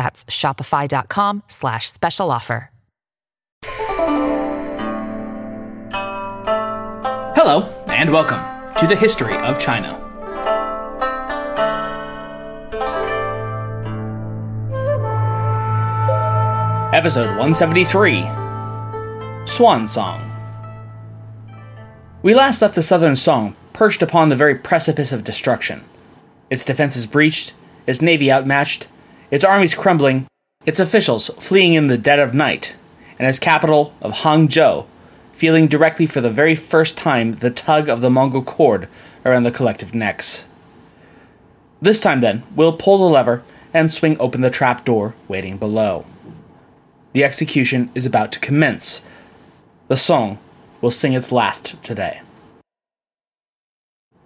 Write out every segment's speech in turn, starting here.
That's shopify.com slash special offer. Hello, and welcome to the History of China. Episode 173 Swan Song. We last left the Southern Song perched upon the very precipice of destruction. Its defenses breached, its navy outmatched, its armies crumbling, its officials fleeing in the dead of night, and its capital of Hangzhou feeling directly for the very first time the tug of the Mongol cord around the collective necks. This time, then, we'll pull the lever and swing open the trap door waiting below. The execution is about to commence. The song will sing its last today.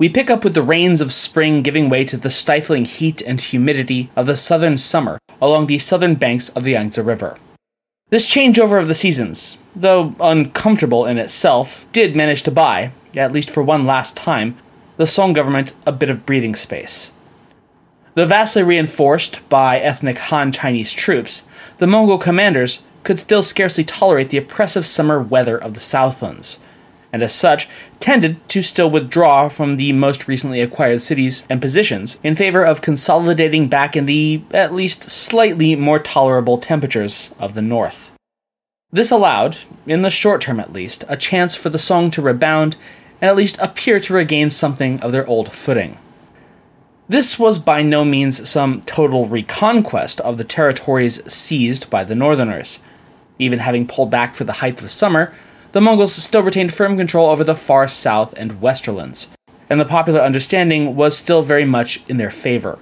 We pick up with the rains of spring giving way to the stifling heat and humidity of the southern summer along the southern banks of the Yangtze River. This changeover of the seasons, though uncomfortable in itself, did manage to buy, at least for one last time, the Song government a bit of breathing space. Though vastly reinforced by ethnic Han Chinese troops, the Mongol commanders could still scarcely tolerate the oppressive summer weather of the Southlands, and as such, tended to still withdraw from the most recently acquired cities and positions in favor of consolidating back in the at least slightly more tolerable temperatures of the north. This allowed, in the short term at least, a chance for the song to rebound and at least appear to regain something of their old footing. This was by no means some total reconquest of the territories seized by the Northerners. Even having pulled back for the height of the summer, the Mongols still retained firm control over the far south and westerlands, and the popular understanding was still very much in their favor.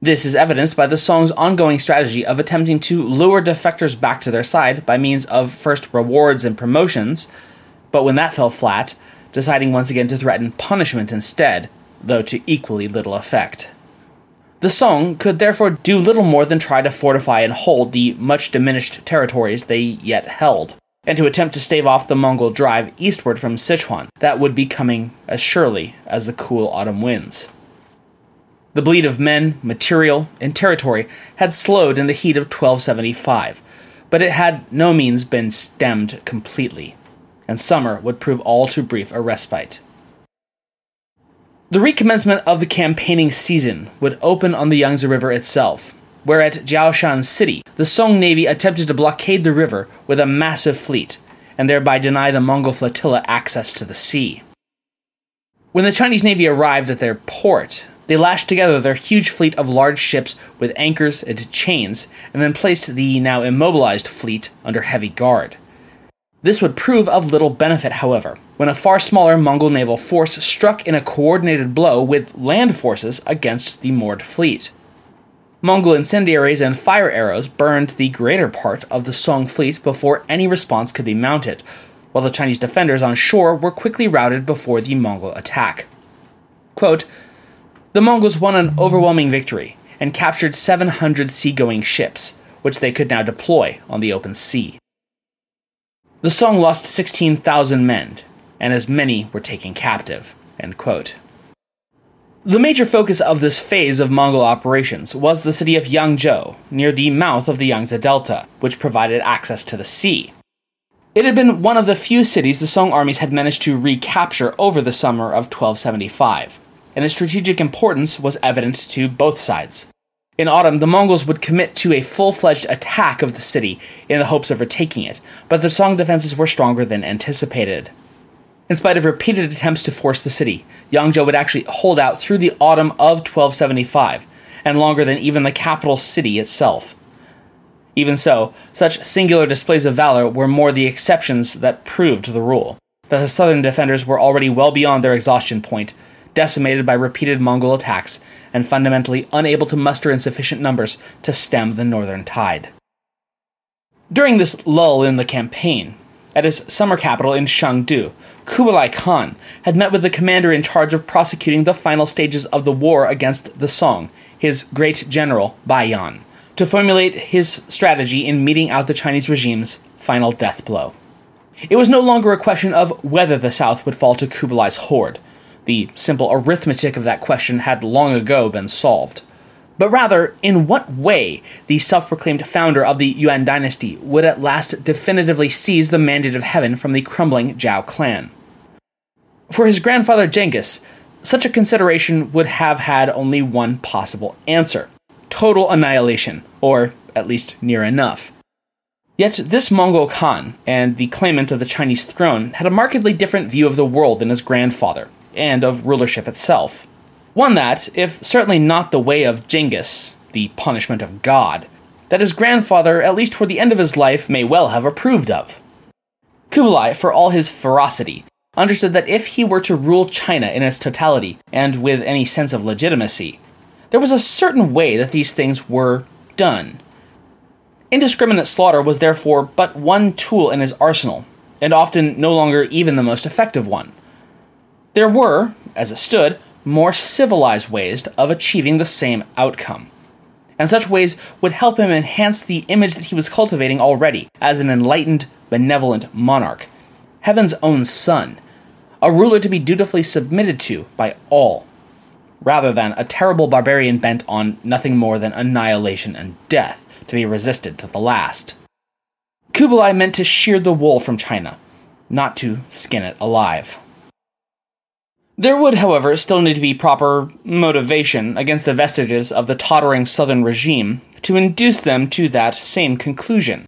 This is evidenced by the Song's ongoing strategy of attempting to lure defectors back to their side by means of first rewards and promotions, but when that fell flat, deciding once again to threaten punishment instead, though to equally little effect. The Song could therefore do little more than try to fortify and hold the much diminished territories they yet held, and to attempt to stave off the Mongol drive eastward from Sichuan that would be coming as surely as the cool autumn winds. The bleed of men, material, and territory had slowed in the heat of 1275, but it had no means been stemmed completely, and summer would prove all too brief a respite. The recommencement of the campaigning season would open on the Yangtze River itself, where at Jiaoshan City, the Song Navy attempted to blockade the river with a massive fleet, and thereby deny the Mongol flotilla access to the sea. When the Chinese Navy arrived at their port, they lashed together their huge fleet of large ships with anchors and chains, and then placed the now immobilized fleet under heavy guard. This would prove of little benefit, however, when a far smaller Mongol naval force struck in a coordinated blow with land forces against the moored fleet. Mongol incendiaries and fire arrows burned the greater part of the Song fleet before any response could be mounted, while the Chinese defenders on shore were quickly routed before the Mongol attack. Quote, the Mongols won an overwhelming victory and captured 700 seagoing ships, which they could now deploy on the open sea. The Song lost 16,000 men, and as many were taken captive. The major focus of this phase of Mongol operations was the city of Yangzhou, near the mouth of the Yangtze Delta, which provided access to the sea. It had been one of the few cities the Song armies had managed to recapture over the summer of 1275, and its strategic importance was evident to both sides. In autumn, the Mongols would commit to a full fledged attack of the city in the hopes of retaking it, but the Song defenses were stronger than anticipated. In spite of repeated attempts to force the city, Yangzhou would actually hold out through the autumn of 1275, and longer than even the capital city itself. Even so, such singular displays of valor were more the exceptions that proved the rule, that the southern defenders were already well beyond their exhaustion point, decimated by repeated Mongol attacks, and fundamentally unable to muster in sufficient numbers to stem the northern tide. During this lull in the campaign, at his summer capital in Chengdu, Kublai Khan had met with the commander in charge of prosecuting the final stages of the war against the Song, his great general Bayan, to formulate his strategy in meeting out the Chinese regime's final death blow. It was no longer a question of whether the South would fall to Kublai's horde. The simple arithmetic of that question had long ago been solved. But rather, in what way the self proclaimed founder of the Yuan dynasty would at last definitively seize the mandate of heaven from the crumbling Zhao clan. For his grandfather Genghis, such a consideration would have had only one possible answer total annihilation, or at least near enough. Yet this Mongol Khan, and the claimant of the Chinese throne, had a markedly different view of the world than his grandfather, and of rulership itself. One that, if certainly not the way of Genghis, the punishment of God, that his grandfather, at least toward the end of his life, may well have approved of. Kublai, for all his ferocity, understood that if he were to rule China in its totality, and with any sense of legitimacy, there was a certain way that these things were done Indiscriminate slaughter was therefore but one tool in his arsenal, and often no longer even the most effective one. There were, as it stood, more civilized ways of achieving the same outcome. And such ways would help him enhance the image that he was cultivating already as an enlightened, benevolent monarch, heaven's own son, a ruler to be dutifully submitted to by all, rather than a terrible barbarian bent on nothing more than annihilation and death to be resisted to the last. Kublai meant to shear the wool from China, not to skin it alive. There would, however, still need to be proper motivation against the vestiges of the tottering southern regime to induce them to that same conclusion.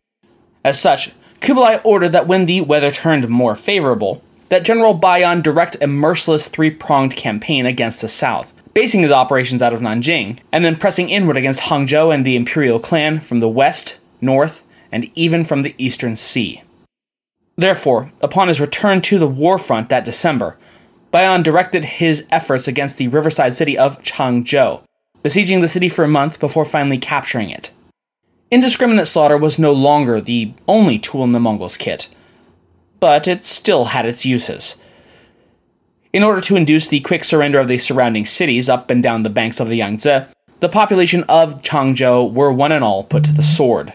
As such, Kublai ordered that when the weather turned more favorable, that General Bayan direct a merciless three-pronged campaign against the south, basing his operations out of Nanjing, and then pressing inward against Hangzhou and the imperial clan from the west, north, and even from the eastern sea. Therefore, upon his return to the war front that December, Bayan directed his efforts against the riverside city of Changzhou, besieging the city for a month before finally capturing it. Indiscriminate slaughter was no longer the only tool in the Mongols' kit, but it still had its uses. In order to induce the quick surrender of the surrounding cities up and down the banks of the Yangtze, the population of Changzhou were one and all put to the sword.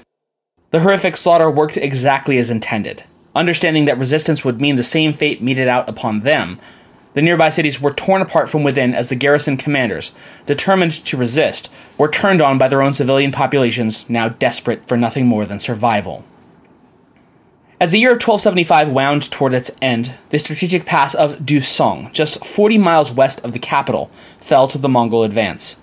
The horrific slaughter worked exactly as intended. Understanding that resistance would mean the same fate meted out upon them, the nearby cities were torn apart from within as the garrison commanders, determined to resist, were turned on by their own civilian populations now desperate for nothing more than survival. As the year of 1275 wound toward its end, the strategic pass of Du Song, just 40 miles west of the capital, fell to the Mongol advance.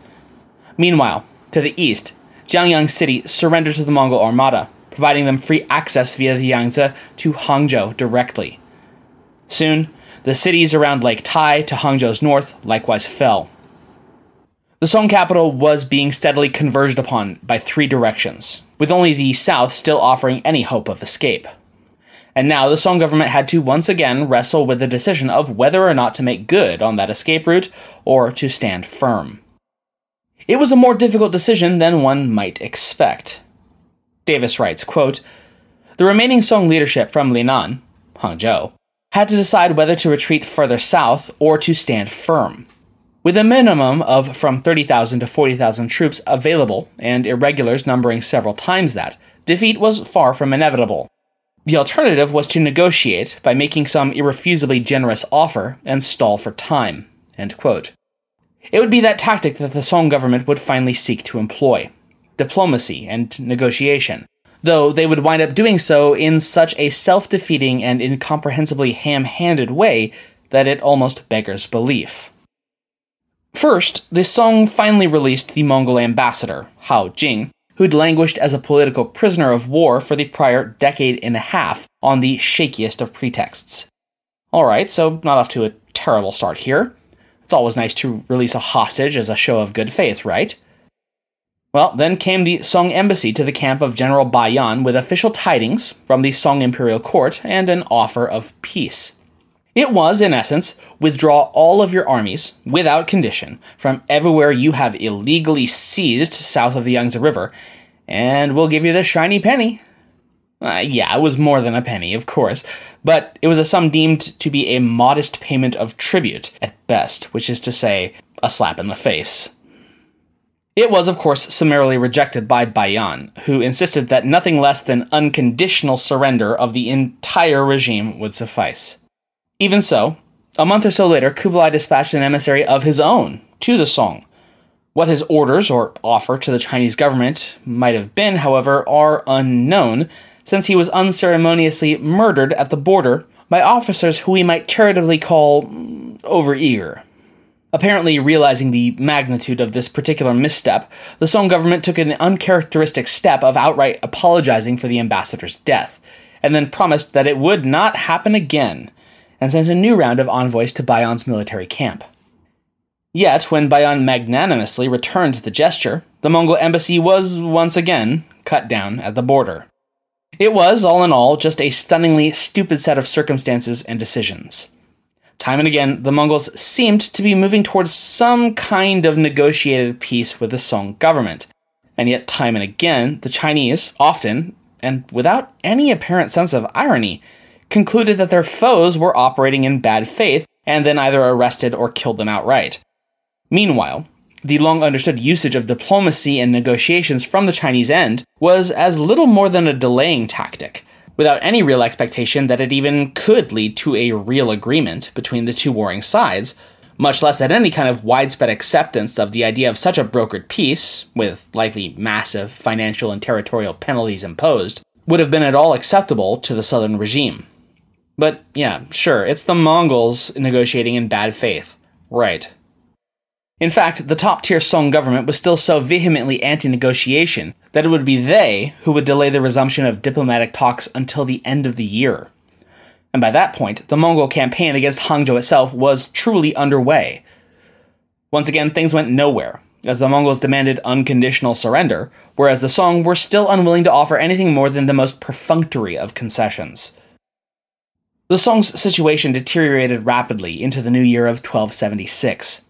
Meanwhile, to the east, Jiangyang City surrendered to the Mongol Armada, providing them free access via the Yangtze to Hangzhou directly. Soon, the cities around Lake Tai to Hangzhou's north likewise fell. The Song capital was being steadily converged upon by three directions, with only the south still offering any hope of escape and now the Song government had to once again wrestle with the decision of whether or not to make good on that escape route or to stand firm. It was a more difficult decision than one might expect. Davis writes, quote, The remaining Song leadership from Linan, Hangzhou, had to decide whether to retreat further south or to stand firm. With a minimum of from 30,000 to 40,000 troops available and irregulars numbering several times that, defeat was far from inevitable. The alternative was to negotiate by making some irrefusably generous offer and stall for time. It would be that tactic that the Song government would finally seek to employ diplomacy and negotiation, though they would wind up doing so in such a self defeating and incomprehensibly ham handed way that it almost beggars belief. First, the Song finally released the Mongol ambassador, Hao Jing, who'd languished as a political prisoner of war for the prior decade and a half on the shakiest of pretexts. Alright, so not off to a terrible start here. It's always nice to release a hostage as a show of good faith, right? Well, then came the Song embassy to the camp of General Bayan with official tidings from the Song imperial court and an offer of peace. It was, in essence, withdraw all of your armies, without condition, from everywhere you have illegally seized south of the Yangtze River, and we'll give you the shiny penny. Uh, yeah, it was more than a penny, of course, but it was a sum deemed to be a modest payment of tribute, at best, which is to say, a slap in the face. It was, of course, summarily rejected by Bayan, who insisted that nothing less than unconditional surrender of the entire regime would suffice. Even so, a month or so later, Kublai dispatched an emissary of his own to the Song. What his orders or offer to the Chinese government might have been, however, are unknown, since he was unceremoniously murdered at the border by officers who we might charitably call overeager. Apparently, realizing the magnitude of this particular misstep, the Song government took an uncharacteristic step of outright apologizing for the ambassador's death, and then promised that it would not happen again, and sent a new round of envoys to Bayan's military camp. Yet, when Bayan magnanimously returned the gesture, the Mongol embassy was once again cut down at the border. It was, all in all, just a stunningly stupid set of circumstances and decisions. Time and again, the Mongols seemed to be moving towards some kind of negotiated peace with the Song government. And yet, time and again, the Chinese, often, and without any apparent sense of irony, concluded that their foes were operating in bad faith and then either arrested or killed them outright. Meanwhile, the long understood usage of diplomacy and negotiations from the Chinese end was as little more than a delaying tactic, without any real expectation that it even could lead to a real agreement between the two warring sides, much less that any kind of widespread acceptance of the idea of such a brokered peace, with likely massive financial and territorial penalties imposed, would have been at all acceptable to the southern regime. But yeah, sure, it's the Mongols negotiating in bad faith. Right. In fact, the top tier Song government was still so vehemently anti negotiation that it would be they who would delay the resumption of diplomatic talks until the end of the year. And by that point, the Mongol campaign against Hangzhou itself was truly underway. Once again, things went nowhere, as the Mongols demanded unconditional surrender, whereas the Song were still unwilling to offer anything more than the most perfunctory of concessions. The Song's situation deteriorated rapidly into the new year of 1276.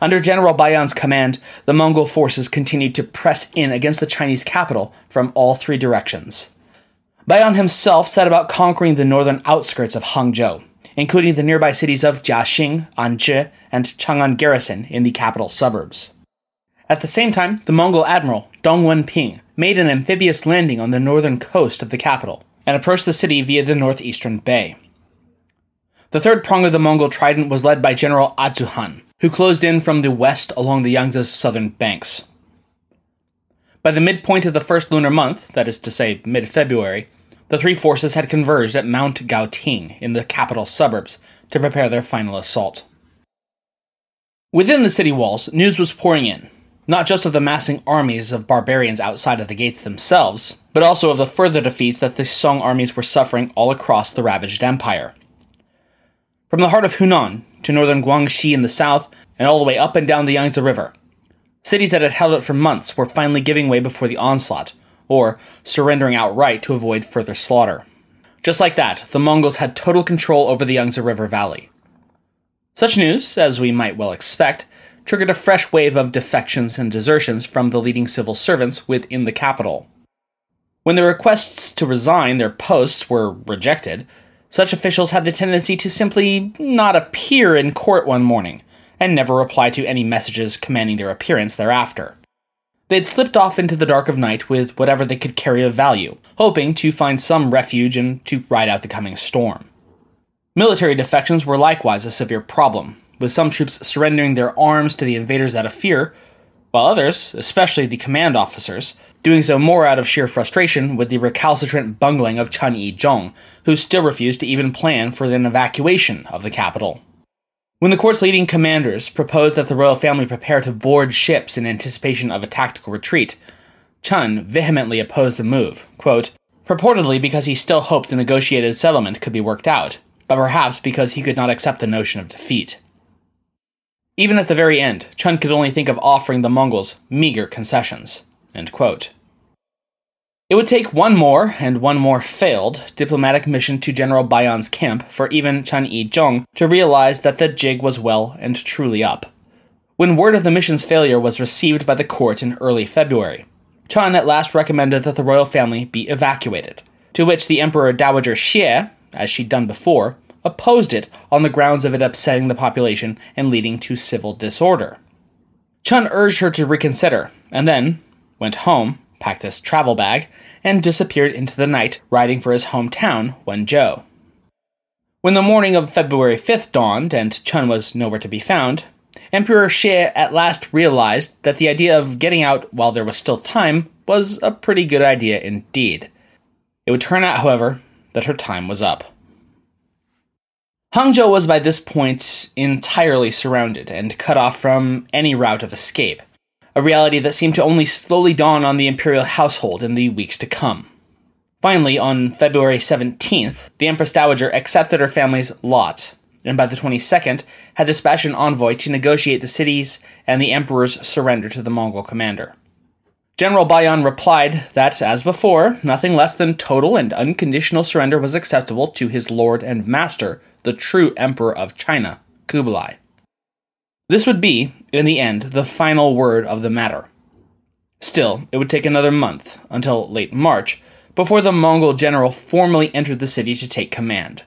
Under General Bayan's command, the Mongol forces continued to press in against the Chinese capital from all three directions. Bayan himself set about conquering the northern outskirts of Hangzhou, including the nearby cities of Jiaxing, Anzhi, and Chang'an Garrison in the capital suburbs. At the same time, the Mongol admiral, Dong Wenping, made an amphibious landing on the northern coast of the capital and approached the city via the northeastern bay. The third prong of the Mongol trident was led by General Atzuhan, who closed in from the west along the Yangtze's southern banks. By the midpoint of the first lunar month, that is to say, mid February, the three forces had converged at Mount Gaoting in the capital suburbs to prepare their final assault. Within the city walls, news was pouring in, not just of the massing armies of barbarians outside of the gates themselves, but also of the further defeats that the Song armies were suffering all across the ravaged empire. From the heart of Hunan to northern Guangxi in the south, and all the way up and down the Yangtze River, cities that had held out for months were finally giving way before the onslaught, or surrendering outright to avoid further slaughter. Just like that, the Mongols had total control over the Yangtze River Valley. Such news, as we might well expect, triggered a fresh wave of defections and desertions from the leading civil servants within the capital. When the requests to resign their posts were rejected, such officials had the tendency to simply not appear in court one morning, and never reply to any messages commanding their appearance thereafter. They'd slipped off into the dark of night with whatever they could carry of value, hoping to find some refuge and to ride out the coming storm. Military defections were likewise a severe problem, with some troops surrendering their arms to the invaders out of fear, while others, especially the command officers, doing so more out of sheer frustration with the recalcitrant bungling of Chen Yizhong, who still refused to even plan for an evacuation of the capital. When the court's leading commanders proposed that the royal family prepare to board ships in anticipation of a tactical retreat, Chun vehemently opposed the move, quote, purportedly because he still hoped a negotiated settlement could be worked out, but perhaps because he could not accept the notion of defeat. Even at the very end, Chun could only think of offering the Mongols meager concessions. It would take one more, and one more failed, diplomatic mission to General Bayan's camp for even Chen Yizhong to realize that the jig was well and truly up. When word of the mission's failure was received by the court in early February, Chen at last recommended that the royal family be evacuated, to which the Emperor Dowager Xie, as she'd done before, opposed it on the grounds of it upsetting the population and leading to civil disorder. Chun urged her to reconsider, and then went home, packed his travel bag, and disappeared into the night, riding for his hometown, Wenzhou. When the morning of February 5th dawned and Chun was nowhere to be found, Emperor Xie at last realized that the idea of getting out while there was still time was a pretty good idea indeed. It would turn out, however, that her time was up. Hangzhou was by this point entirely surrounded and cut off from any route of escape, a reality that seemed to only slowly dawn on the imperial household in the weeks to come. Finally, on February 17th, the Empress Dowager accepted her family's lot, and by the 22nd, had dispatched an envoy to negotiate the cities and the Emperor's surrender to the Mongol commander. General Bayan replied that, as before, nothing less than total and unconditional surrender was acceptable to his lord and master, the true Emperor of China, Kublai. This would be, in the end, the final word of the matter. Still, it would take another month, until late March, before the Mongol general formally entered the city to take command.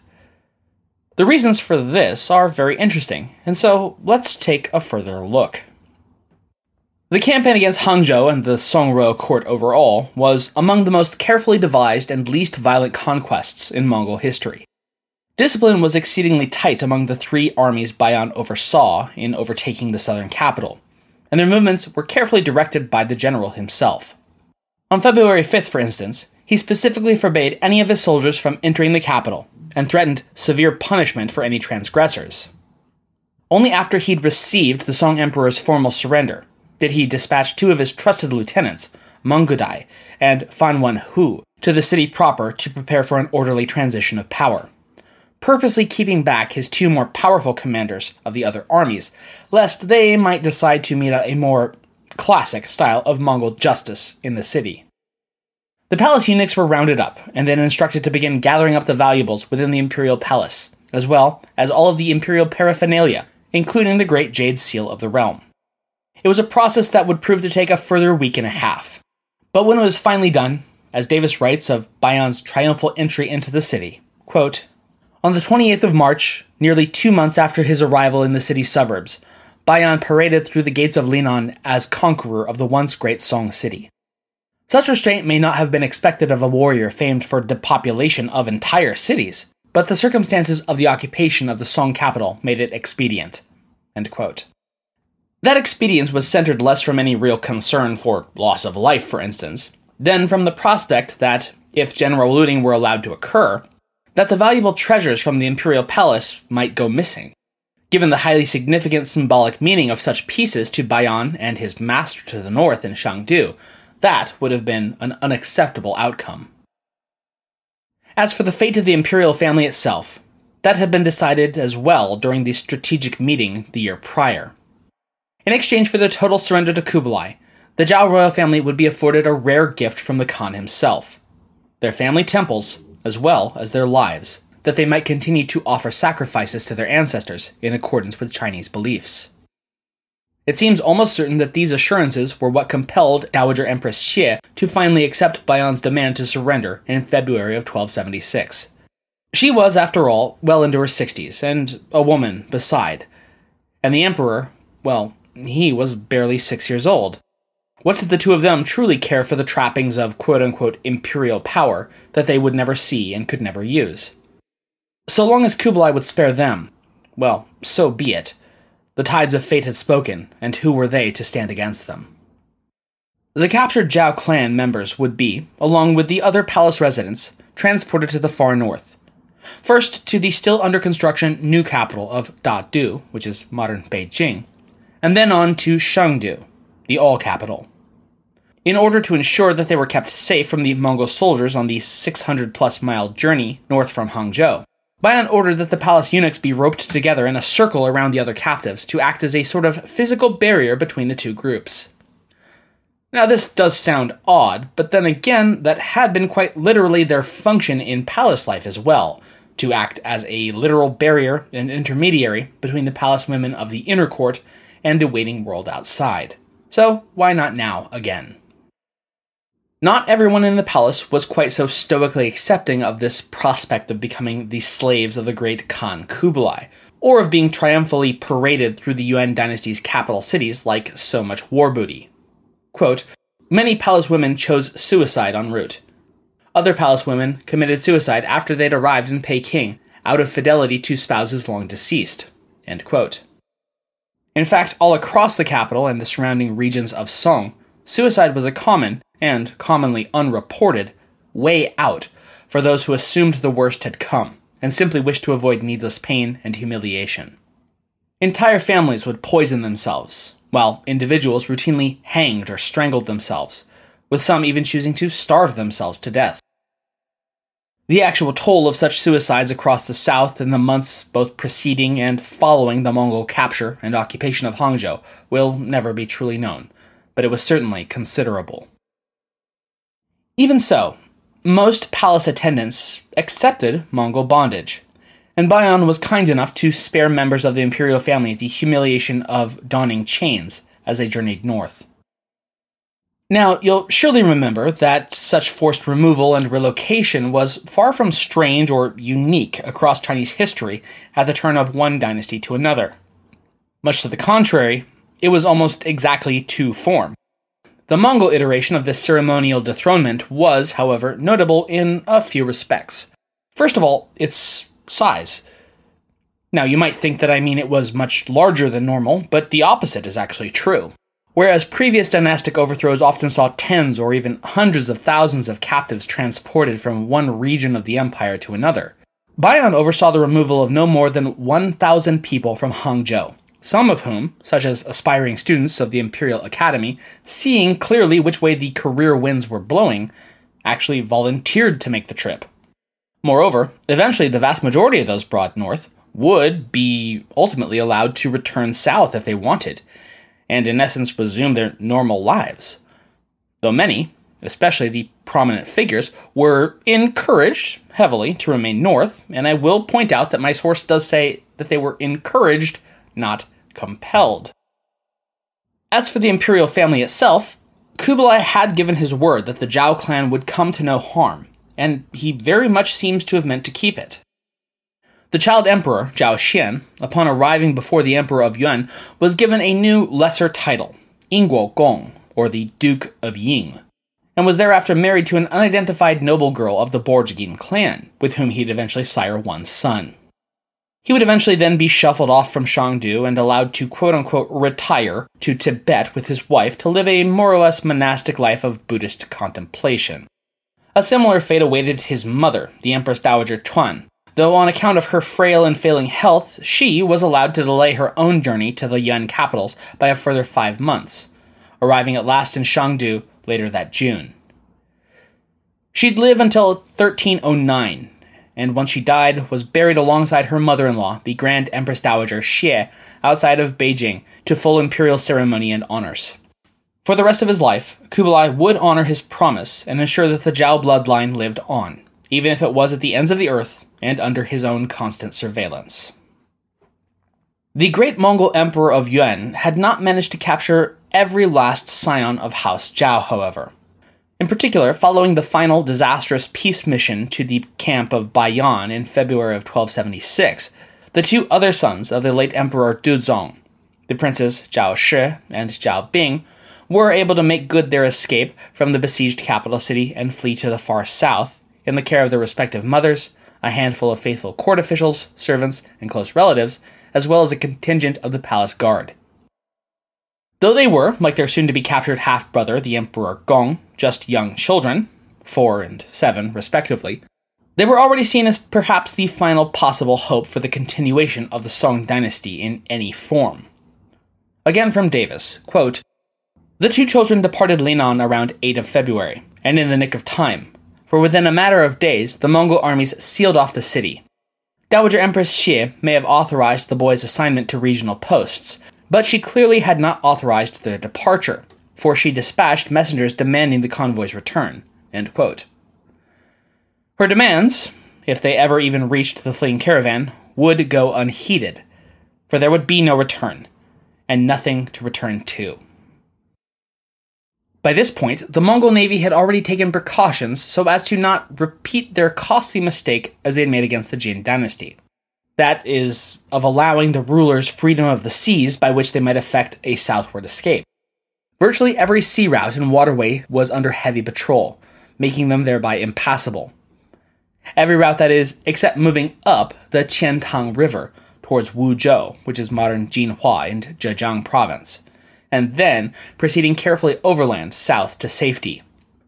The reasons for this are very interesting, and so let's take a further look. The campaign against Hangzhou and the Songrui court overall was among the most carefully devised and least violent conquests in Mongol history. Discipline was exceedingly tight among the three armies Bayan oversaw in overtaking the southern capital, and their movements were carefully directed by the general himself. On February 5th, for instance, he specifically forbade any of his soldiers from entering the capital and threatened severe punishment for any transgressors. Only after he'd received the Song Emperor's formal surrender did he dispatch two of his trusted lieutenants, Menkhutai and Fan Wenhu, to the city proper to prepare for an orderly transition of power, purposely keeping back his two more powerful commanders of the other armies, lest they might decide to mete out a more classic style of Mongol justice in the city. The palace eunuchs were rounded up and then instructed to begin gathering up the valuables within the imperial palace, as well as all of the imperial paraphernalia, including the great jade seal of the realm. It was a process that would prove to take a further week and a half. But when it was finally done, as Davis writes of Bayan's triumphal entry into the city, quote, On the 28th of March, nearly two months after his arrival in the city's suburbs, Bayan paraded through the gates of Linan as conqueror of the once great Song city. Such restraint may not have been expected of a warrior famed for depopulation of entire cities, but the circumstances of the occupation of the Song capital made it expedient. That expedience was centered less from any real concern for loss of life, for instance, than from the prospect that, if general looting were allowed to occur, that the valuable treasures from the imperial palace might go missing. Given the highly significant symbolic meaning of such pieces to Bayan and his master to the north in Shangdu, that would have been an unacceptable outcome. As for the fate of the imperial family itself, that had been decided as well during the strategic meeting the year prior. In exchange for the total surrender to Kublai, the Zhao royal family would be afforded a rare gift from the Khan himself their family temples, as well as their lives, that they might continue to offer sacrifices to their ancestors in accordance with Chinese beliefs. It seems almost certain that these assurances were what compelled Dowager Empress Xie to finally accept Bayan's demand to surrender in February of 1276. She was, after all, well into her 60s, and a woman beside. And the Emperor, well, he was barely six years old. What did the two of them truly care for the trappings of quote unquote imperial power that they would never see and could never use? So long as Kublai would spare them, well, so be it. The tides of fate had spoken, and who were they to stand against them? The captured Zhao clan members would be, along with the other palace residents, transported to the far north. First to the still under construction new capital of Dadu, which is modern Beijing, and then on to Shangdu, the all capital. In order to ensure that they were kept safe from the Mongol soldiers on the 600 plus mile journey north from Hangzhou, Bayan ordered that the palace eunuchs be roped together in a circle around the other captives to act as a sort of physical barrier between the two groups. Now, this does sound odd, but then again, that had been quite literally their function in palace life as well to act as a literal barrier and intermediary between the palace women of the inner court and the waiting world outside. So, why not now again? Not everyone in the palace was quite so stoically accepting of this prospect of becoming the slaves of the great Khan Kublai, or of being triumphantly paraded through the Yuan dynasty's capital cities like so much war booty. Quote, Many palace women chose suicide en route. Other palace women committed suicide after they'd arrived in Peking out of fidelity to spouses long deceased. In fact, all across the capital and the surrounding regions of Song, suicide was a common, and commonly unreported, way out for those who assumed the worst had come and simply wished to avoid needless pain and humiliation. Entire families would poison themselves, while individuals routinely hanged or strangled themselves, with some even choosing to starve themselves to death. The actual toll of such suicides across the south in the months both preceding and following the Mongol capture and occupation of Hangzhou will never be truly known, but it was certainly considerable. Even so, most palace attendants accepted Mongol bondage, and Bayan was kind enough to spare members of the imperial family the humiliation of donning chains as they journeyed north. Now, you'll surely remember that such forced removal and relocation was far from strange or unique across Chinese history at the turn of one dynasty to another. Much to the contrary, it was almost exactly to form. The Mongol iteration of this ceremonial dethronement was, however, notable in a few respects. First of all, its size. Now, you might think that I mean it was much larger than normal, but the opposite is actually true. Whereas previous dynastic overthrows often saw tens or even hundreds of thousands of captives transported from one region of the empire to another, Bayan oversaw the removal of no more than 1,000 people from Hangzhou, some of whom, such as aspiring students of the Imperial Academy, seeing clearly which way the career winds were blowing, actually volunteered to make the trip. Moreover, eventually the vast majority of those brought north would be ultimately allowed to return south if they wanted, and in essence resume their normal lives. Though many, especially the prominent figures, were encouraged heavily to remain north, and I will point out that my source does say that they were encouraged, not compelled. As for the imperial family itself, Kublai had given his word that the Zhao clan would come to no harm, and he very much seems to have meant to keep it. The child emperor, Zhao Xian, upon arriving before the emperor of Yuan, was given a new lesser title, Yingguo Gong, or the Duke of Ying, and was thereafter married to an unidentified noble girl of the Borjigin clan, with whom he'd eventually sire one son. He would eventually then be shuffled off from Shangdu and allowed to quote unquote retire to Tibet with his wife to live a more or less monastic life of Buddhist contemplation. A similar fate awaited his mother, the Empress Dowager Tuan, though on account of her frail and failing health, she was allowed to delay her own journey to the Yuan capitals by a further five months, arriving at last in Shangdu later that June. She'd live until 1309, and once she died, was buried alongside her mother-in-law, the Grand Empress Dowager Xie, outside of Beijing to full imperial ceremony and honors. For the rest of his life, Kublai would honor his promise and ensure that the Zhao bloodline lived on, even if it was at the ends of the earth and under his own constant surveillance. The great Mongol Emperor of Yuan had not managed to capture every last scion of House Zhao, however. In particular, following the final disastrous peace mission to the camp of Bayan in February of 1276, the two other sons of the late Emperor Duzong, the princes Zhao Shi and Zhao Bing, were able to make good their escape from the besieged capital city and flee to the far south in the care of their respective mothers a handful of faithful court officials, servants, and close relatives, as well as a contingent of the palace guard. Though they were, like their soon to be captured half brother, the Emperor Gong, just young children, four and seven respectively, they were already seen as perhaps the final possible hope for the continuation of the Song dynasty in any form. Again from Davis, quote, The two children departed Linan around 8 of February, and in the nick of time, for within a matter of days the Mongol armies sealed off the city. Dowager Empress Xie may have authorized the boys' assignment to regional posts, but she clearly had not authorized their departure, for she dispatched messengers demanding the convoy's return. Her demands, if they ever even reached the fleeing caravan, would go unheeded, for there would be no return, and nothing to return to. By this point, the Mongol navy had already taken precautions so as to not repeat their costly mistake as they had made against the Jin dynasty. That is, of allowing the rulers freedom of the seas by which they might effect a southward escape. Virtually every sea route and waterway was under heavy patrol, making them thereby impassable. Every route, that is, except moving up the Qiantang River towards Wuzhou, which is modern Jinhua in Zhejiang province and then proceeding carefully overland south to safety.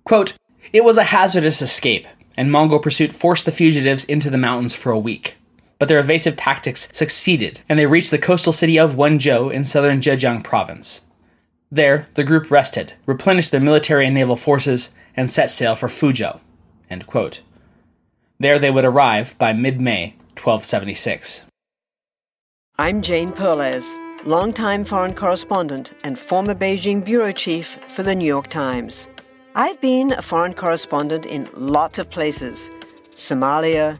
Quote, it was a hazardous escape, and Mongol pursuit forced the fugitives into the mountains for a week. But their evasive tactics succeeded, and they reached the coastal city of Wenzhou in southern Zhejiang province. There, the group rested, replenished their military and naval forces, and set sail for Fuzhou. There they would arrive by mid May 1276. I'm Jane Perlez longtime foreign correspondent and former Beijing bureau chief for the New York Times. I've been a foreign correspondent in lots of places Somalia,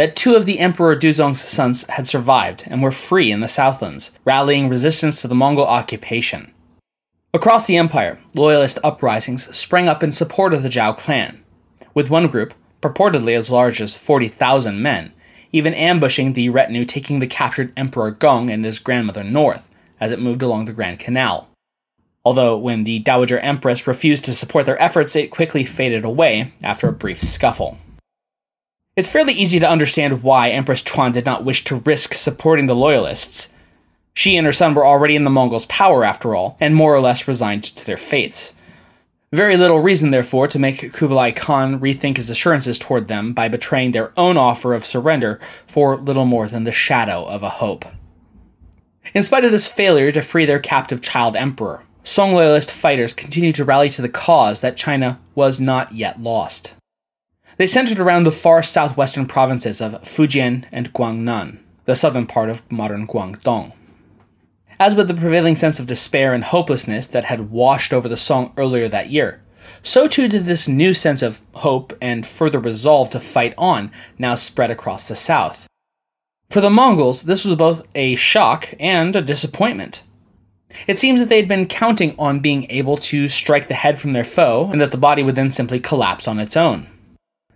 that two of the Emperor Duzong's sons had survived and were free in the Southlands, rallying resistance to the Mongol occupation. Across the empire, loyalist uprisings sprang up in support of the Zhao clan, with one group, purportedly as large as 40,000 men, even ambushing the retinue taking the captured Emperor Gong and his grandmother north as it moved along the Grand Canal. Although, when the Dowager Empress refused to support their efforts, it quickly faded away after a brief scuffle. It's fairly easy to understand why Empress Chuan did not wish to risk supporting the Loyalists. She and her son were already in the Mongols' power, after all, and more or less resigned to their fates. Very little reason, therefore, to make Kublai Khan rethink his assurances toward them by betraying their own offer of surrender for little more than the shadow of a hope. In spite of this failure to free their captive child emperor, Song loyalist fighters continued to rally to the cause that China was not yet lost. They centered around the far southwestern provinces of Fujian and Guangnan, the southern part of modern Guangdong. As with the prevailing sense of despair and hopelessness that had washed over the Song earlier that year, so too did this new sense of hope and further resolve to fight on now spread across the south. For the Mongols, this was both a shock and a disappointment. It seems that they had been counting on being able to strike the head from their foe, and that the body would then simply collapse on its own.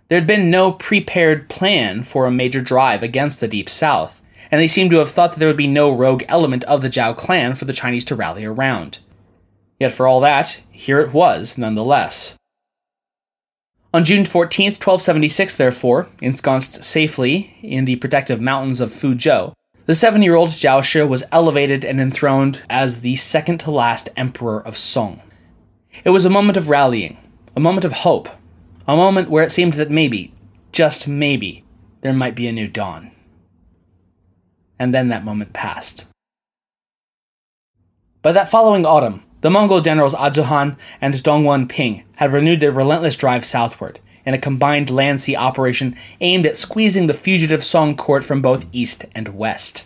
There had been no prepared plan for a major drive against the Deep South, and they seemed to have thought that there would be no rogue element of the Zhao clan for the Chinese to rally around. Yet for all that, here it was, nonetheless. On June 14, 1276, therefore, ensconced safely in the protective mountains of Fuzhou, the seven year old Zhao Shi was elevated and enthroned as the second to last emperor of Song. It was a moment of rallying, a moment of hope, a moment where it seemed that maybe, just maybe, there might be a new dawn. And then that moment passed. By that following autumn, the Mongol generals Atzuhan and Dong Wenping had renewed their relentless drive southward, in a combined land sea operation aimed at squeezing the fugitive Song court from both east and west.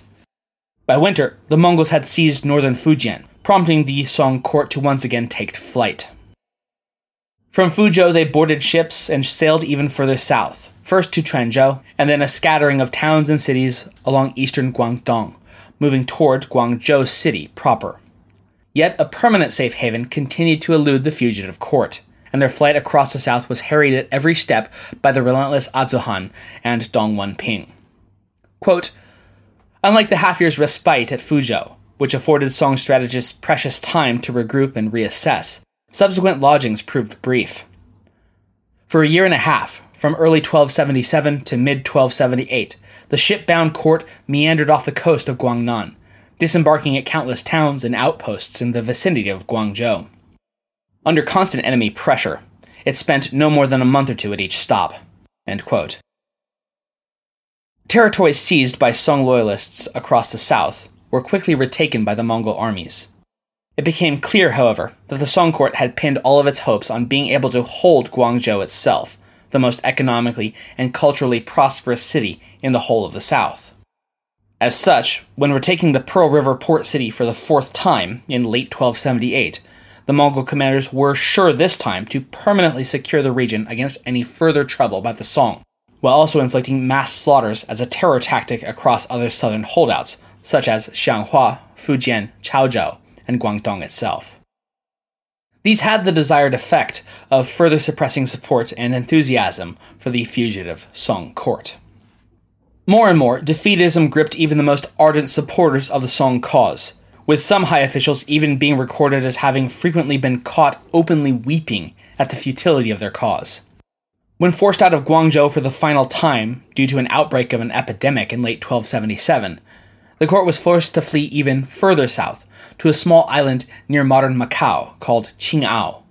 By winter, the Mongols had seized northern Fujian, prompting the Song court to once again take flight. From Fuzhou, they boarded ships and sailed even further south, first to Quanzhou, and then a scattering of towns and cities along eastern Guangdong, moving toward Guangzhou city proper. Yet a permanent safe haven continued to elude the fugitive court and their flight across the south was harried at every step by the relentless Atzuhan and Dong Wenping. Quote, Unlike the half year's respite at Fuzhou, which afforded Song strategists precious time to regroup and reassess, subsequent lodgings proved brief. For a year and a half, from early 1277 to mid 1278, the ship-bound court meandered off the coast of Guangnan, disembarking at countless towns and outposts in the vicinity of Guangzhou. Under constant enemy pressure, it spent no more than a month or two at each stop. Territories seized by Song loyalists across the south were quickly retaken by the Mongol armies. It became clear, however, that the Song court had pinned all of its hopes on being able to hold Guangzhou itself, the most economically and culturally prosperous city in the whole of the south. As such, when retaking the Pearl River port city for the fourth time in late 1278, the Mongol commanders were sure this time to permanently secure the region against any further trouble by the Song, while also inflicting mass slaughters as a terror tactic across other southern holdouts, such as Xianghua, Fujian, Chaozhou, and Guangdong itself. These had the desired effect of further suppressing support and enthusiasm for the fugitive Song court. More and more, defeatism gripped even the most ardent supporters of the Song cause, with some high officials even being recorded as having frequently been caught openly weeping at the futility of their cause. When forced out of Guangzhou for the final time due to an outbreak of an epidemic in late 1277, the court was forced to flee even further south to a small island near modern Macau called Qing'ao,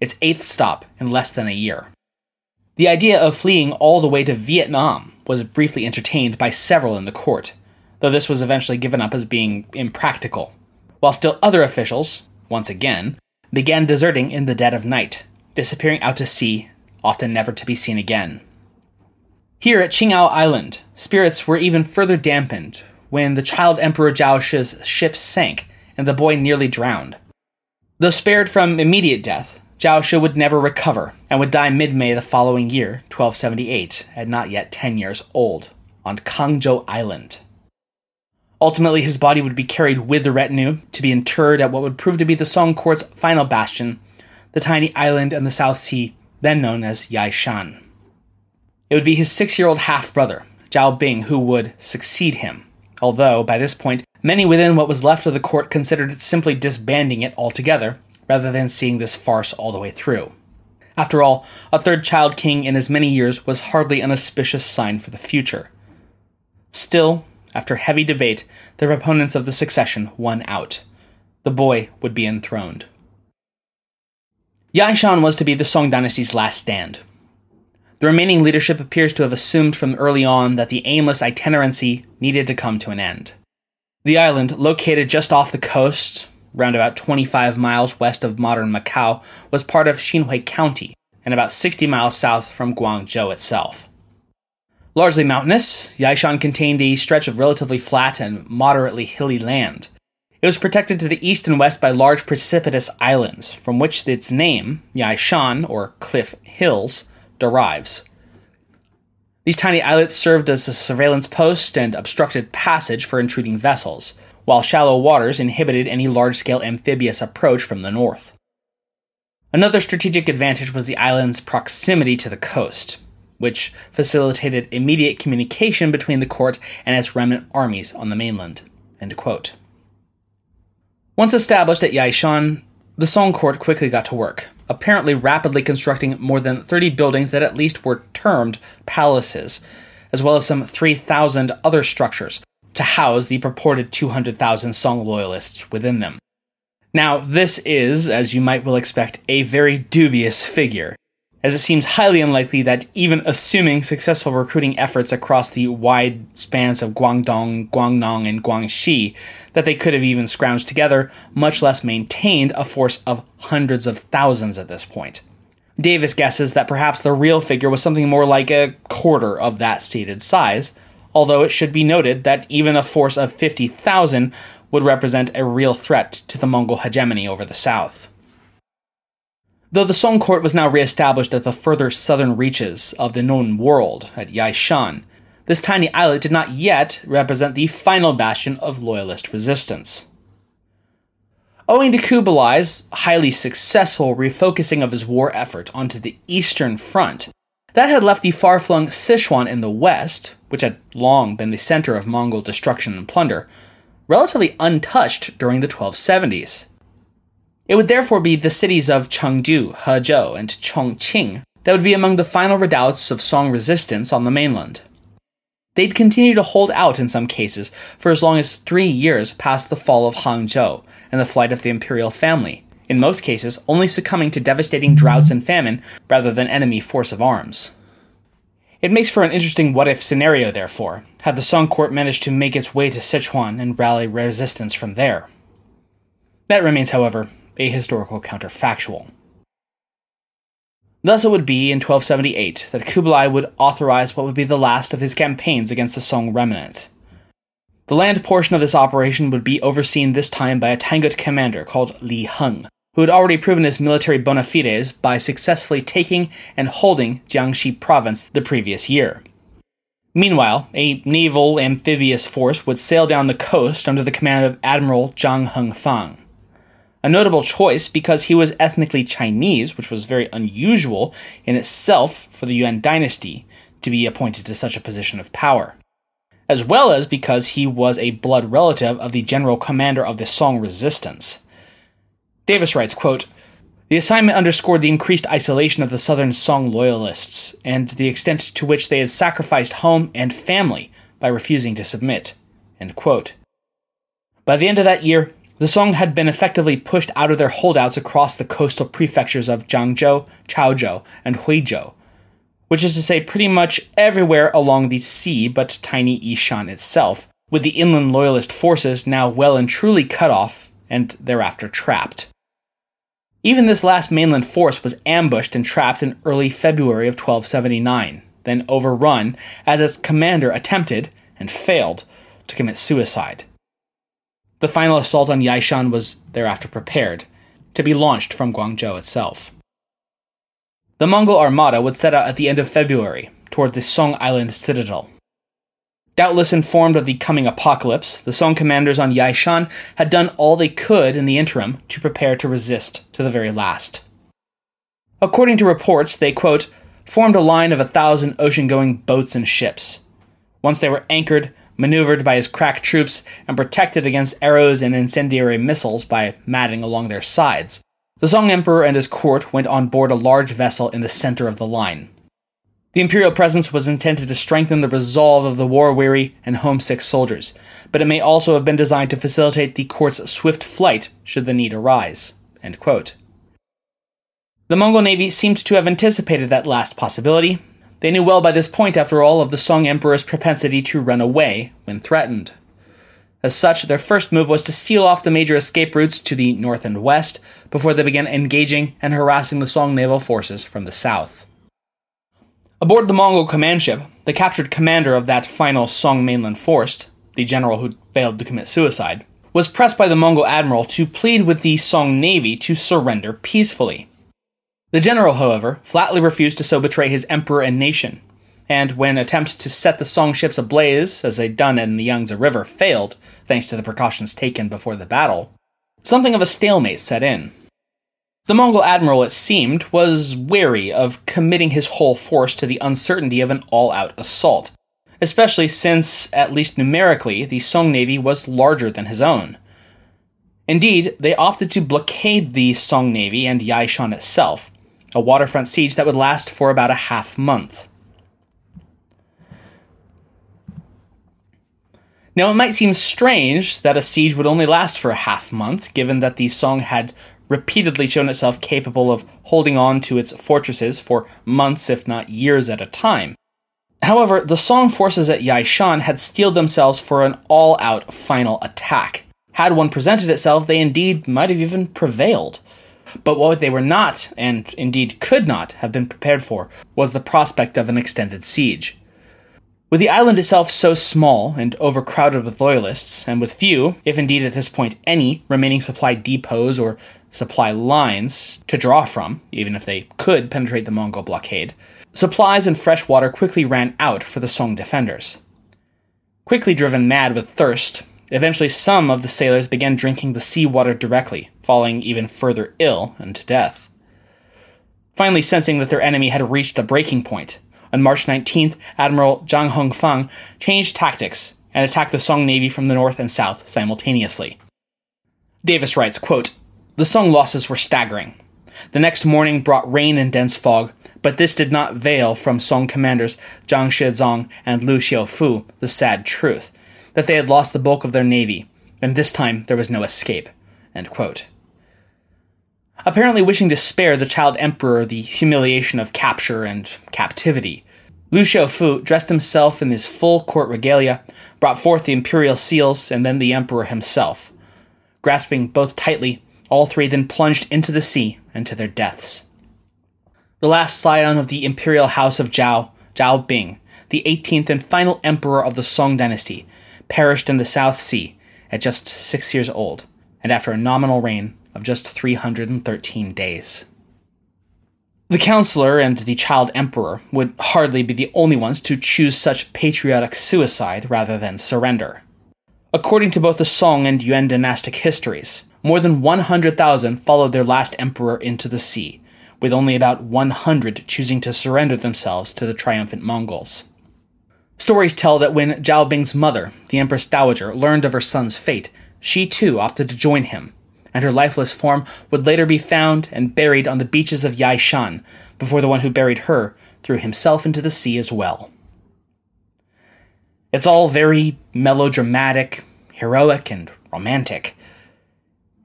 its eighth stop in less than a year. The idea of fleeing all the way to Vietnam was briefly entertained by several in the court, though this was eventually given up as being impractical, while still other officials, once again, began deserting in the dead of night, disappearing out to sea, often never to be seen again. Here at Qing'ao Island, spirits were even further dampened when the child Emperor Zhao Shi's ship sank and the boy nearly drowned. Though spared from immediate death, Zhao Shi would never recover and would die mid May the following year, 1278, at not yet 10 years old, on Kangzhou Island. Ultimately, his body would be carried with the retinue to be interred at what would prove to be the Song Court's final bastion, the tiny island in the South Sea, then known as Yaishan. It would be his six year old half brother, Zhao Bing, who would succeed him, although, by this point, many within what was left of the court considered simply disbanding it altogether, rather than seeing this farce all the way through. After all, a third child king in as many years was hardly an auspicious sign for the future. Still, after heavy debate, the proponents of the succession won out. The boy would be enthroned. Yaishan was to be the Song dynasty's last stand. The remaining leadership appears to have assumed from early on that the aimless itinerancy needed to come to an end. The island, located just off the coast, round about 25 miles west of modern Macau, was part of Xinhui County and about 60 miles south from Guangzhou itself. Largely mountainous, Yaishan contained a stretch of relatively flat and moderately hilly land. It was protected to the east and west by large precipitous islands, from which its name, Yaishan, or Cliff Hills, derives. These tiny islets served as a surveillance post and obstructed passage for intruding vessels, while shallow waters inhibited any large scale amphibious approach from the north. Another strategic advantage was the island's proximity to the coast, which facilitated immediate communication between the court and its remnant armies on the mainland. Once established at Yaishan, the Song court quickly got to work, apparently rapidly constructing more than 30 buildings that at least were termed palaces, as well as some 3,000 other structures to house the purported 200,000 Song loyalists within them. Now, this is, as you might well expect, a very dubious figure, as it seems highly unlikely that even assuming successful recruiting efforts across the wide spans of Guangdong, Guangnan, and Guangxi, that they could have even scrounged together, much less maintained a force of hundreds of thousands at this point. Davis guesses that perhaps the real figure was something more like a quarter of that stated size, although it should be noted that even a force of 50,000 would represent a real threat to the Mongol hegemony over the south. Though the Song court was now re-established at the further southern reaches of the known world at Yaishan, this tiny islet did not yet represent the final bastion of loyalist resistance. Owing to Kublai's highly successful refocusing of his war effort onto the eastern front, that had left the far flung Sichuan in the west, which had long been the center of Mongol destruction and plunder, relatively untouched during the 1270s. It would therefore be the cities of Chengdu, Hezhou, and Chongqing that would be among the final redoubts of Song resistance on the mainland. They'd continue to hold out in some cases for as long as three years past the fall of Hangzhou and the flight of the imperial family, in most cases only succumbing to devastating droughts and famine rather than enemy force of arms. It makes for an interesting what if scenario, therefore, had the Song court managed to make its way to Sichuan and rally resistance from there. That remains, however, a historical counterfactual. Thus, it would be in 1278 that Kublai would authorize what would be the last of his campaigns against the Song remnant. The land portion of this operation would be overseen this time by a Tangut commander called Li Heng, who had already proven his military bona fides by successfully taking and holding Jiangxi province the previous year. Meanwhile, a naval amphibious force would sail down the coast under the command of Admiral Zhang Hongfan a notable choice because he was ethnically Chinese, which was very unusual in itself for the Yuan dynasty to be appointed to such a position of power, as well as because he was a blood relative of the general commander of the Song resistance. Davis writes, quote, the assignment underscored the increased isolation of the Southern Song loyalists and the extent to which they had sacrificed home and family by refusing to submit. By the end of that year, the Song had been effectively pushed out of their holdouts across the coastal prefectures of Jiangzhou, Chaozhou, and Huizhou, which is to say pretty much everywhere along the sea but tiny Yaishan itself, with the inland loyalist forces now well and truly cut off and thereafter trapped. Even this last mainland force was ambushed and trapped in early February of 1279, then overrun as its commander attempted, and failed, to commit suicide. The final assault on Yaishan was thereafter prepared, to be launched from Guangzhou itself. The Mongol armada would set out at the end of February toward the Song Island citadel. Doubtless informed of the coming apocalypse, the Song commanders on Yaishan had done all they could in the interim to prepare to resist to the very last. According to reports, they, quote, formed a line of a thousand ocean going boats and ships. Once they were anchored, maneuvered by his crack troops, and protected against arrows and incendiary missiles by matting along their sides. The Song Emperor and his court went on board a large vessel in the center of the line. The imperial presence was intended to strengthen the resolve of the war weary and homesick soldiers, but it may also have been designed to facilitate the court's swift flight should the need arise. The Mongol navy seemed to have anticipated that last possibility they knew well by this point, after all, of the Song Emperor's propensity to run away when threatened. As such, their first move was to seal off the major escape routes to the north and west before they began engaging and harassing the Song naval forces from the south. Aboard the Mongol command ship, the captured commander of that final Song mainland force, the general who failed to commit suicide, was pressed by the Mongol admiral to plead with the Song navy to surrender peacefully. The general, however, flatly refused to so betray his emperor and nation, and when attempts to set the Song ships ablaze, as they'd done in the Yangtze River, failed, thanks to the precautions taken before the battle, something of a stalemate set in. The Mongol admiral, it seemed, was wary of committing his whole force to the uncertainty of an all out assault, especially since, at least numerically, the Song navy was larger than his own. Indeed, they opted to blockade the Song navy and Yaishan itself, a waterfront siege that would last for about a half month. Now, it might seem strange that a siege would only last for a half month, given that the Song had repeatedly shown itself capable of holding on to its fortresses for months, if not years at a time. However, the Song forces at Yaishan had steeled themselves for an all out final attack. Had one presented itself, they indeed might have even prevailed. But what they were not, and indeed could not, have been prepared for was the prospect of an extended siege. With the island itself so small and overcrowded with loyalists, and with few, if indeed at this point any, remaining supply depots or supply lines to draw from, even if they could penetrate the Mongol blockade, supplies and fresh water quickly ran out for the Song defenders. Quickly driven mad with thirst, Eventually, some of the sailors began drinking the seawater directly, falling even further ill and to death. Finally, sensing that their enemy had reached a breaking point, on March 19th, Admiral Zhang Hongfan changed tactics and attacked the Song Navy from the north and south simultaneously. Davis writes, quote, The Song losses were staggering. The next morning brought rain and dense fog, but this did not veil from Song commanders Zhang Shizong and Lu Xiufu the sad truth that they had lost the bulk of their navy, and this time there was no escape. Apparently wishing to spare the child emperor the humiliation of capture and captivity, Lu Xiufu dressed himself in his full court regalia, brought forth the imperial seals, and then the emperor himself. Grasping both tightly, all three then plunged into the sea and to their deaths. The last scion of the imperial house of Zhao, Zhao Bing, the 18th and final emperor of the Song dynasty, perished in the South Sea at just six years old, and after a nominal reign of just 313 days. The counselor and the child emperor would hardly be the only ones to choose such patriotic suicide rather than surrender. According to both the Song and Yuan dynastic histories, more than 100,000 followed their last emperor into the sea, with only about 100 choosing to surrender themselves to the triumphant Mongols. Stories tell that when Zhao Bing's mother, the Empress Dowager, learned of her son's fate, she too opted to join him, and her lifeless form would later be found and buried on the beaches of Yaishan before the one who buried her threw himself into the sea as well. It's all very melodramatic, heroic, and romantic,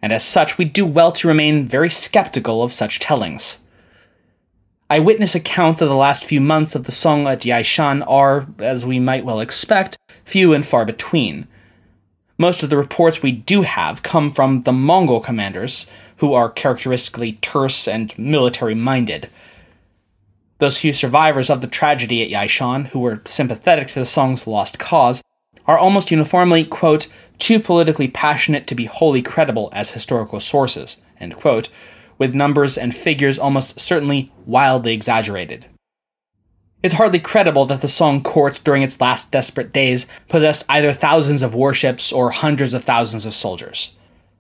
and as such, we do well to remain very skeptical of such tellings. Eyewitness accounts of the last few months of the Song at Yaishan are, as we might well expect, few and far between. Most of the reports we do have come from the Mongol commanders, who are characteristically terse and military minded. Those few survivors of the tragedy at Yaishan, who were sympathetic to the Song's lost cause, are almost uniformly, quote, too politically passionate to be wholly credible as historical sources, end quote, with numbers and figures almost certainly wildly exaggerated. It's hardly credible that the Song court during its last desperate days possessed either thousands of warships or hundreds of thousands of soldiers.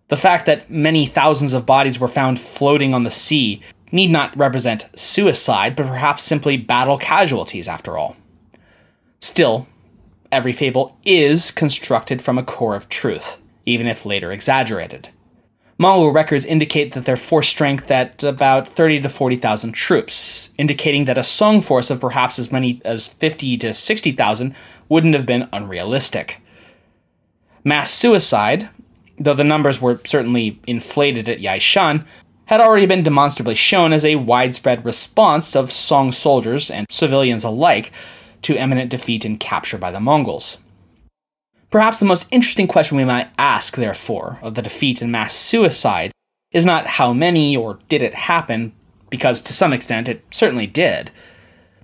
The fact that many thousands of bodies were found floating on the sea need not represent suicide, but perhaps simply battle casualties after all. Still, every fable is constructed from a core of truth, even if later exaggerated. Mongol records indicate that their force strength at about 30 to 40,000 troops, indicating that a Song force of perhaps as many as 50 to 60,000 wouldn't have been unrealistic. Mass suicide, though the numbers were certainly inflated at Yaishan, had already been demonstrably shown as a widespread response of Song soldiers and civilians alike to imminent defeat and capture by the Mongols. Perhaps the most interesting question we might ask, therefore, of the defeat and mass suicide is not how many or did it happen, because to some extent it certainly did,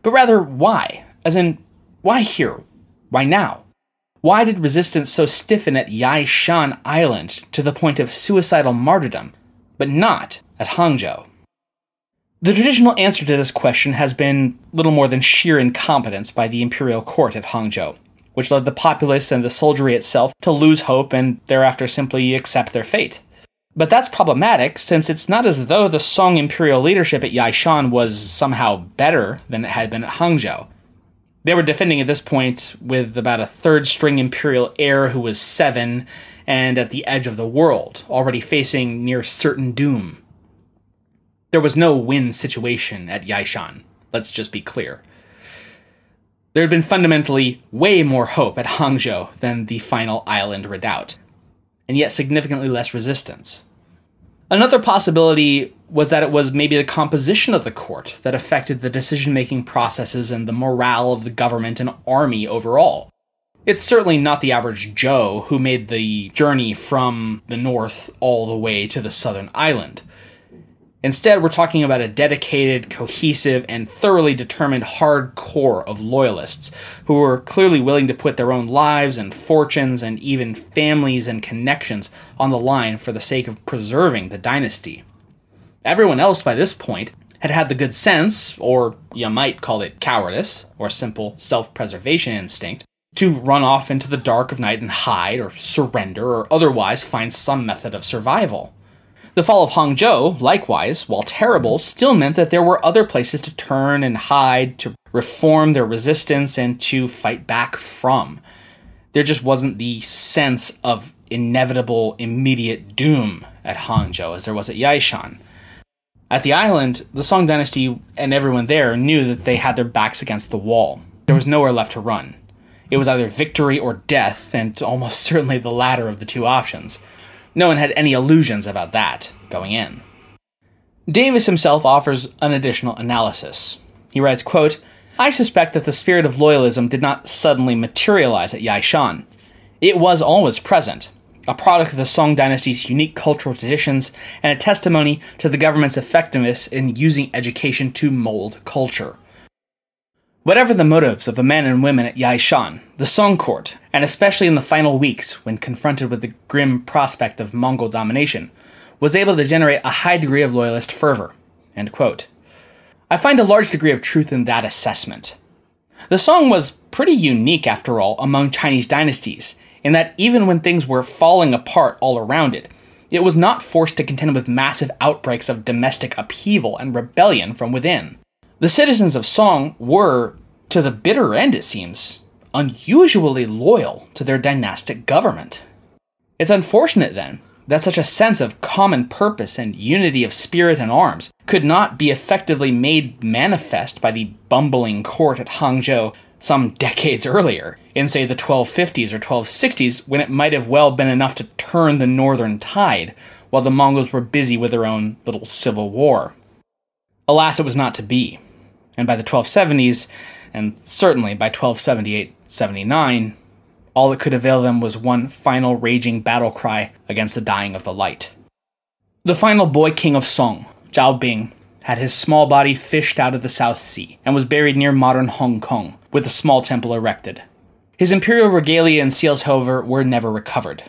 but rather why? As in, why here? Why now? Why did resistance so stiffen at Yaishan Island to the point of suicidal martyrdom, but not at Hangzhou? The traditional answer to this question has been little more than sheer incompetence by the imperial court at Hangzhou which led the populace and the soldiery itself to lose hope and thereafter simply accept their fate. But that's problematic since it's not as though the Song imperial leadership at Yaishan was somehow better than it had been at Hangzhou. They were defending at this point with about a third string imperial heir who was seven and at the edge of the world, already facing near certain doom. There was no win situation at Yaishan, let's just be clear there had been fundamentally way more hope at Hangzhou than the final island redoubt, and yet significantly less resistance. Another possibility was that it was maybe the composition of the court that affected the decision making processes and the morale of the government and army overall. It's certainly not the average Joe who made the journey from the north all the way to the southern island. Instead, we're talking about a dedicated, cohesive, and thoroughly determined hard core of loyalists who were clearly willing to put their own lives and fortunes and even families and connections on the line for the sake of preserving the dynasty. Everyone else by this point had had the good sense, or you might call it cowardice, or simple self preservation instinct, to run off into the dark of night and hide, or surrender, or otherwise find some method of survival. The fall of Hangzhou, likewise, while terrible, still meant that there were other places to turn and hide, to reform their resistance, and to fight back from. There just wasn't the sense of inevitable, immediate doom at Hangzhou as there was at Yaishan. At the island, the Song dynasty and everyone there knew that they had their backs against the wall. There was nowhere left to run. It was either victory or death, and almost certainly the latter of the two options. No one had any illusions about that going in. Davis himself offers an additional analysis. He writes, quote, I suspect that the spirit of loyalism did not suddenly materialize at Yaishan. It was always present, a product of the Song dynasty's unique cultural traditions and a testimony to the government's effectiveness in using education to mold culture. Whatever the motives of the men and women at Yaishan, the Song court, and especially in the final weeks when confronted with the grim prospect of Mongol domination, was able to generate a high degree of loyalist fervor. I find a large degree of truth in that assessment. The Song was pretty unique, after all, among Chinese dynasties, in that even when things were falling apart all around it, it was not forced to contend with massive outbreaks of domestic upheaval and rebellion from within. The citizens of Song were, to the bitter end it seems, unusually loyal to their dynastic government. It's unfortunate, then, that such a sense of common purpose and unity of spirit and arms could not be effectively made manifest by the bumbling court at Hangzhou some decades earlier, in say the 1250s or 1260s, when it might have well been enough to turn the northern tide, while the Mongols were busy with their own little civil war. Alas, it was not to be and by the 1270s, and certainly by 1278 79, all that could avail them was one final raging battle cry against the dying of the light. The final boy king of Song, Zhao Bing, had his small body fished out of the South Sea and was buried near modern Hong Kong, with a small temple erected. His imperial regalia and seals, however, were never recovered.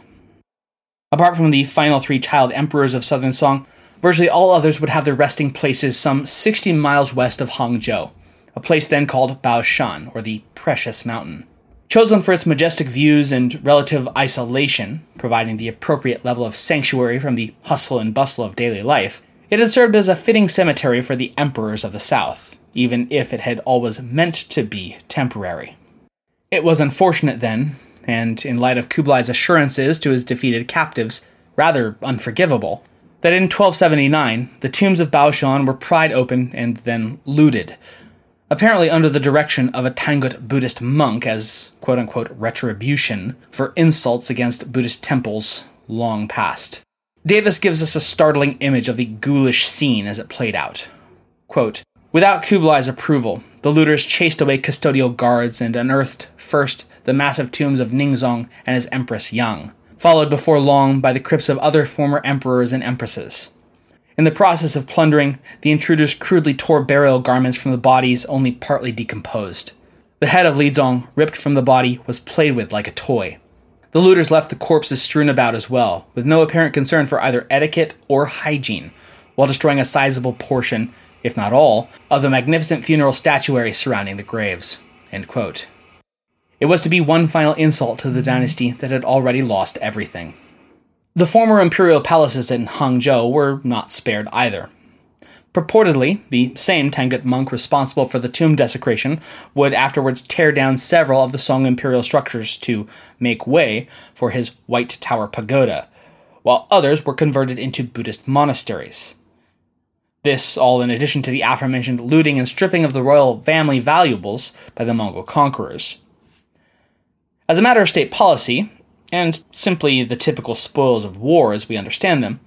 Apart from the final three child emperors of southern Song, Virtually all others would have their resting places some 60 miles west of Hangzhou, a place then called Baoshan, or the Precious Mountain. Chosen for its majestic views and relative isolation, providing the appropriate level of sanctuary from the hustle and bustle of daily life, it had served as a fitting cemetery for the emperors of the south, even if it had always meant to be temporary. It was unfortunate then, and in light of Kublai's assurances to his defeated captives, rather unforgivable, that in 1279 the tombs of Baoshan were pried open and then looted, apparently under the direction of a Tangut Buddhist monk as quote unquote retribution for insults against Buddhist temples long past. Davis gives us a startling image of the ghoulish scene as it played out. Quote, Without Kublai's approval, the looters chased away custodial guards and unearthed first the massive tombs of Ningzong and his empress Yang followed before long by the crypts of other former emperors and empresses. In the process of plundering, the intruders crudely tore burial garments from the bodies only partly decomposed. The head of Li Zong, ripped from the body, was played with like a toy. The looters left the corpses strewn about as well, with no apparent concern for either etiquette or hygiene, while destroying a sizable portion, if not all, of the magnificent funeral statuary surrounding the graves. It was to be one final insult to the dynasty that had already lost everything. The former imperial palaces in Hangzhou were not spared either. Purportedly, the same Tangut monk responsible for the tomb desecration would afterwards tear down several of the Song imperial structures to make way for his White Tower Pagoda, while others were converted into Buddhist monasteries. This all in addition to the aforementioned looting and stripping of the royal family valuables by the Mongol conquerors. As a matter of state policy, and simply the typical spoils of war as we understand them,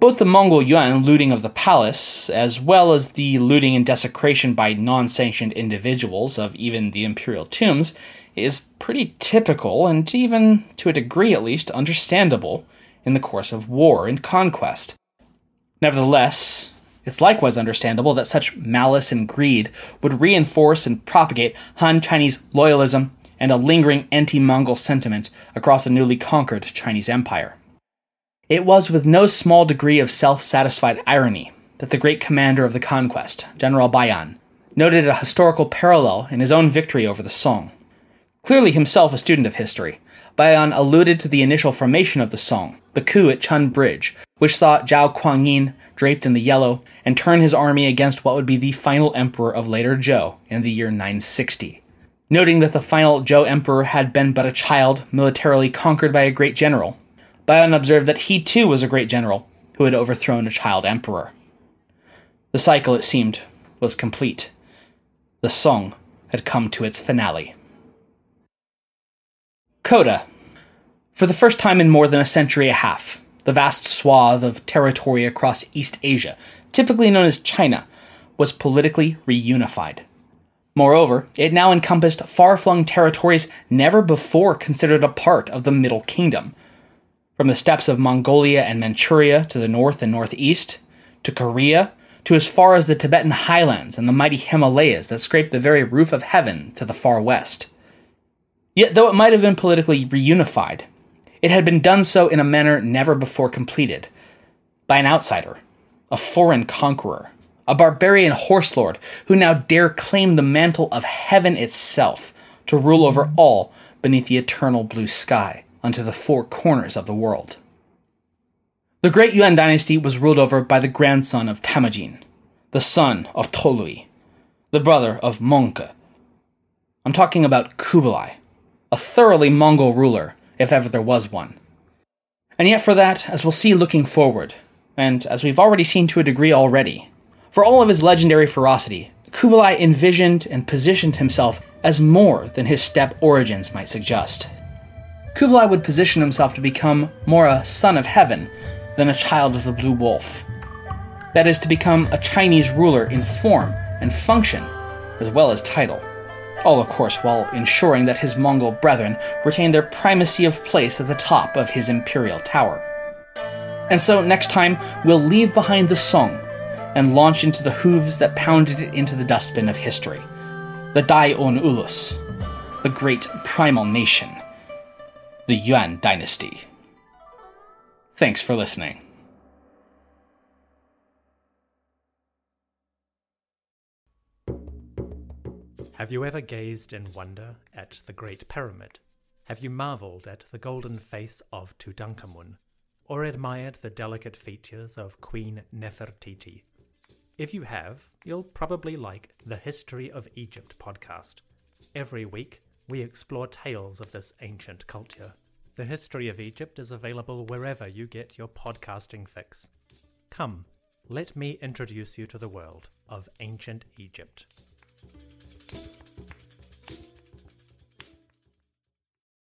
both the Mongol Yuan looting of the palace, as well as the looting and desecration by non sanctioned individuals of even the imperial tombs, is pretty typical and even, to a degree at least, understandable in the course of war and conquest. Nevertheless, it's likewise understandable that such malice and greed would reinforce and propagate Han Chinese loyalism and a lingering anti Mongol sentiment across the newly conquered Chinese Empire. It was with no small degree of self satisfied irony that the great commander of the conquest, General Bayan, noted a historical parallel in his own victory over the Song. Clearly himself a student of history, Bayan alluded to the initial formation of the Song, the coup at Chen Bridge, which saw Zhao Kuangyin draped in the yellow and turn his army against what would be the final emperor of later Zhou in the year 960 noting that the final Zhou emperor had been but a child, militarily conquered by a great general. Bayan observed that he too was a great general, who had overthrown a child emperor. The cycle, it seemed, was complete. The song had come to its finale. Coda. For the first time in more than a century and a half, the vast swath of territory across East Asia, typically known as China, was politically reunified. Moreover, it now encompassed far flung territories never before considered a part of the Middle Kingdom. From the steppes of Mongolia and Manchuria to the north and northeast, to Korea, to as far as the Tibetan highlands and the mighty Himalayas that scrape the very roof of heaven to the far west. Yet, though it might have been politically reunified, it had been done so in a manner never before completed by an outsider, a foreign conqueror, a barbarian horse lord who now dare claim the mantle of heaven itself to rule over all beneath the eternal blue sky unto the four corners of the world. The great Yuan dynasty was ruled over by the grandson of Temujin, the son of Tolui, the brother of Mongke. I'm talking about Kublai, a thoroughly Mongol ruler, if ever there was one. And yet, for that, as we'll see looking forward, and as we've already seen to a degree already, for all of his legendary ferocity, Kublai envisioned and positioned himself as more than his steppe origins might suggest. Kublai would position himself to become more a son of heaven than a child of the blue wolf. That is, to become a Chinese ruler in form and function, as well as title. All, of course, while ensuring that his Mongol brethren retain their primacy of place at the top of his imperial tower. And so, next time, we'll leave behind the song and launch into the hooves that pounded it into the dustbin of history. The Dai-Un Ulus, the great primal nation, the Yuan dynasty. Thanks for listening. Have you ever gazed in wonder at the Great Pyramid? Have you marveled at the golden face of Tutankhamun? Or admired the delicate features of Queen Nefertiti? If you have, you'll probably like the History of Egypt podcast. Every week, we explore tales of this ancient culture. The History of Egypt is available wherever you get your podcasting fix. Come, let me introduce you to the world of ancient Egypt.